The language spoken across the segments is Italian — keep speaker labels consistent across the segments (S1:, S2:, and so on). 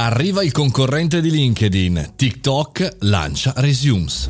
S1: Arriva il concorrente di LinkedIn, TikTok lancia Resumes.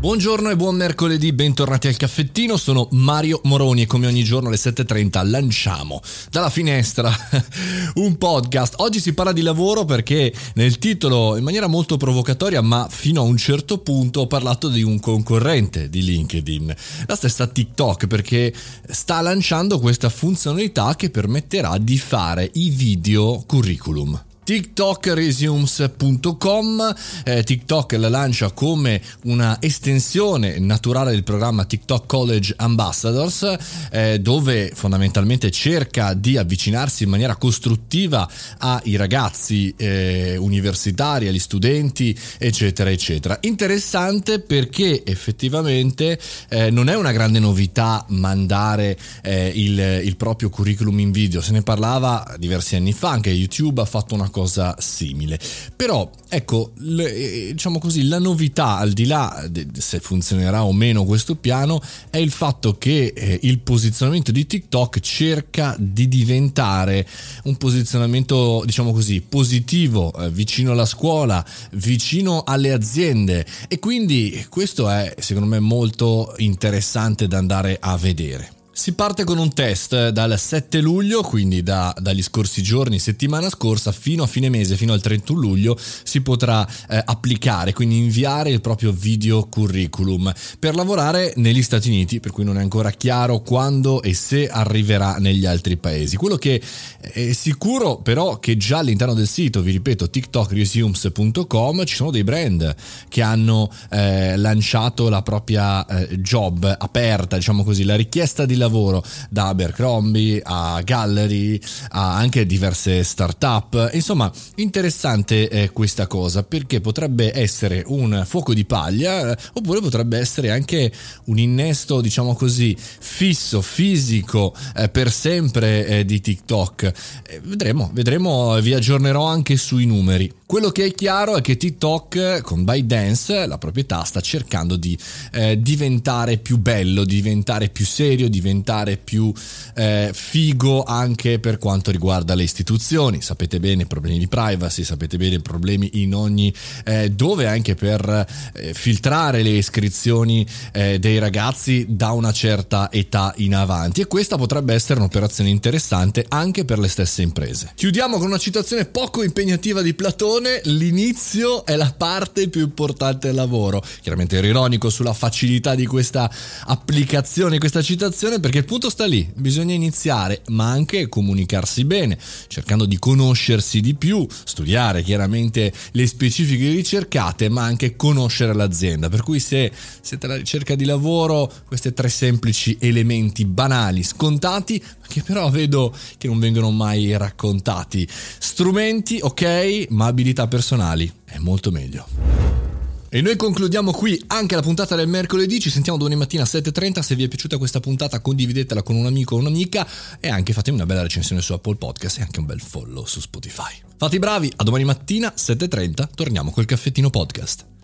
S1: Buongiorno e buon mercoledì, bentornati al caffettino, sono Mario Moroni e come ogni giorno alle 7.30 lanciamo dalla finestra un podcast. Oggi si parla di lavoro perché nel titolo in maniera molto provocatoria ma fino a un certo punto ho parlato di un concorrente di LinkedIn, la stessa TikTok perché sta lanciando questa funzionalità che permetterà di fare i video curriculum tiktokresumes.com eh, TikTok la lancia come una estensione naturale del programma TikTok College Ambassadors eh, dove fondamentalmente cerca di avvicinarsi in maniera costruttiva ai ragazzi eh, universitari, agli studenti eccetera eccetera. Interessante perché effettivamente eh, non è una grande novità mandare eh, il, il proprio curriculum in video, se ne parlava diversi anni fa, anche YouTube ha fatto una cosa simile. Però, ecco, le, eh, diciamo così, la novità, al di là de, se funzionerà o meno questo piano, è il fatto che eh, il posizionamento di TikTok cerca di diventare un posizionamento, diciamo così, positivo, eh, vicino alla scuola, vicino alle aziende e quindi questo è, secondo me, molto interessante da andare a vedere. Si parte con un test dal 7 luglio, quindi da, dagli scorsi giorni, settimana scorsa, fino a fine mese, fino al 31 luglio, si potrà eh, applicare, quindi inviare il proprio video curriculum per lavorare negli Stati Uniti, per cui non è ancora chiaro quando e se arriverà negli altri paesi. Quello che è sicuro però che già all'interno del sito, vi ripeto, tiktokresumes.com ci sono dei brand che hanno eh, lanciato la propria eh, job aperta, diciamo così, la richiesta di lavoro lavoro da Abercrombie a Gallery a anche diverse start-up. Insomma, interessante è questa cosa perché potrebbe essere un fuoco di paglia eh, oppure potrebbe essere anche un innesto, diciamo così, fisso, fisico eh, per sempre eh, di TikTok. Eh, vedremo, vedremo, vi aggiornerò anche sui numeri. Quello che è chiaro è che TikTok con ByteDance, la proprietà, sta cercando di eh, diventare più bello, diventare più serio, diventare più eh, figo anche per quanto riguarda le istituzioni. Sapete bene problemi di privacy, sapete bene problemi in ogni eh, dove anche per eh, filtrare le iscrizioni eh, dei ragazzi da una certa età in avanti e questa potrebbe essere un'operazione interessante anche per le stesse imprese. Chiudiamo con una citazione poco impegnativa di Platone l'inizio è la parte più importante del lavoro. Chiaramente ero ironico sulla facilità di questa applicazione, questa citazione, perché il punto sta lì, bisogna iniziare, ma anche comunicarsi bene, cercando di conoscersi di più, studiare chiaramente le specifiche ricercate, ma anche conoscere l'azienda. Per cui se siete alla ricerca di lavoro, questi tre semplici elementi banali, scontati, che però vedo che non vengono mai raccontati. Strumenti, ok, ma abilità personali è molto meglio. E noi concludiamo qui anche la puntata del mercoledì, ci sentiamo domani mattina a 7.30, se vi è piaciuta questa puntata condividetela con un amico o un'amica e anche fatemi una bella recensione su Apple Podcast e anche un bel follow su Spotify. Fate i bravi, a domani mattina 7.30 torniamo col caffettino podcast.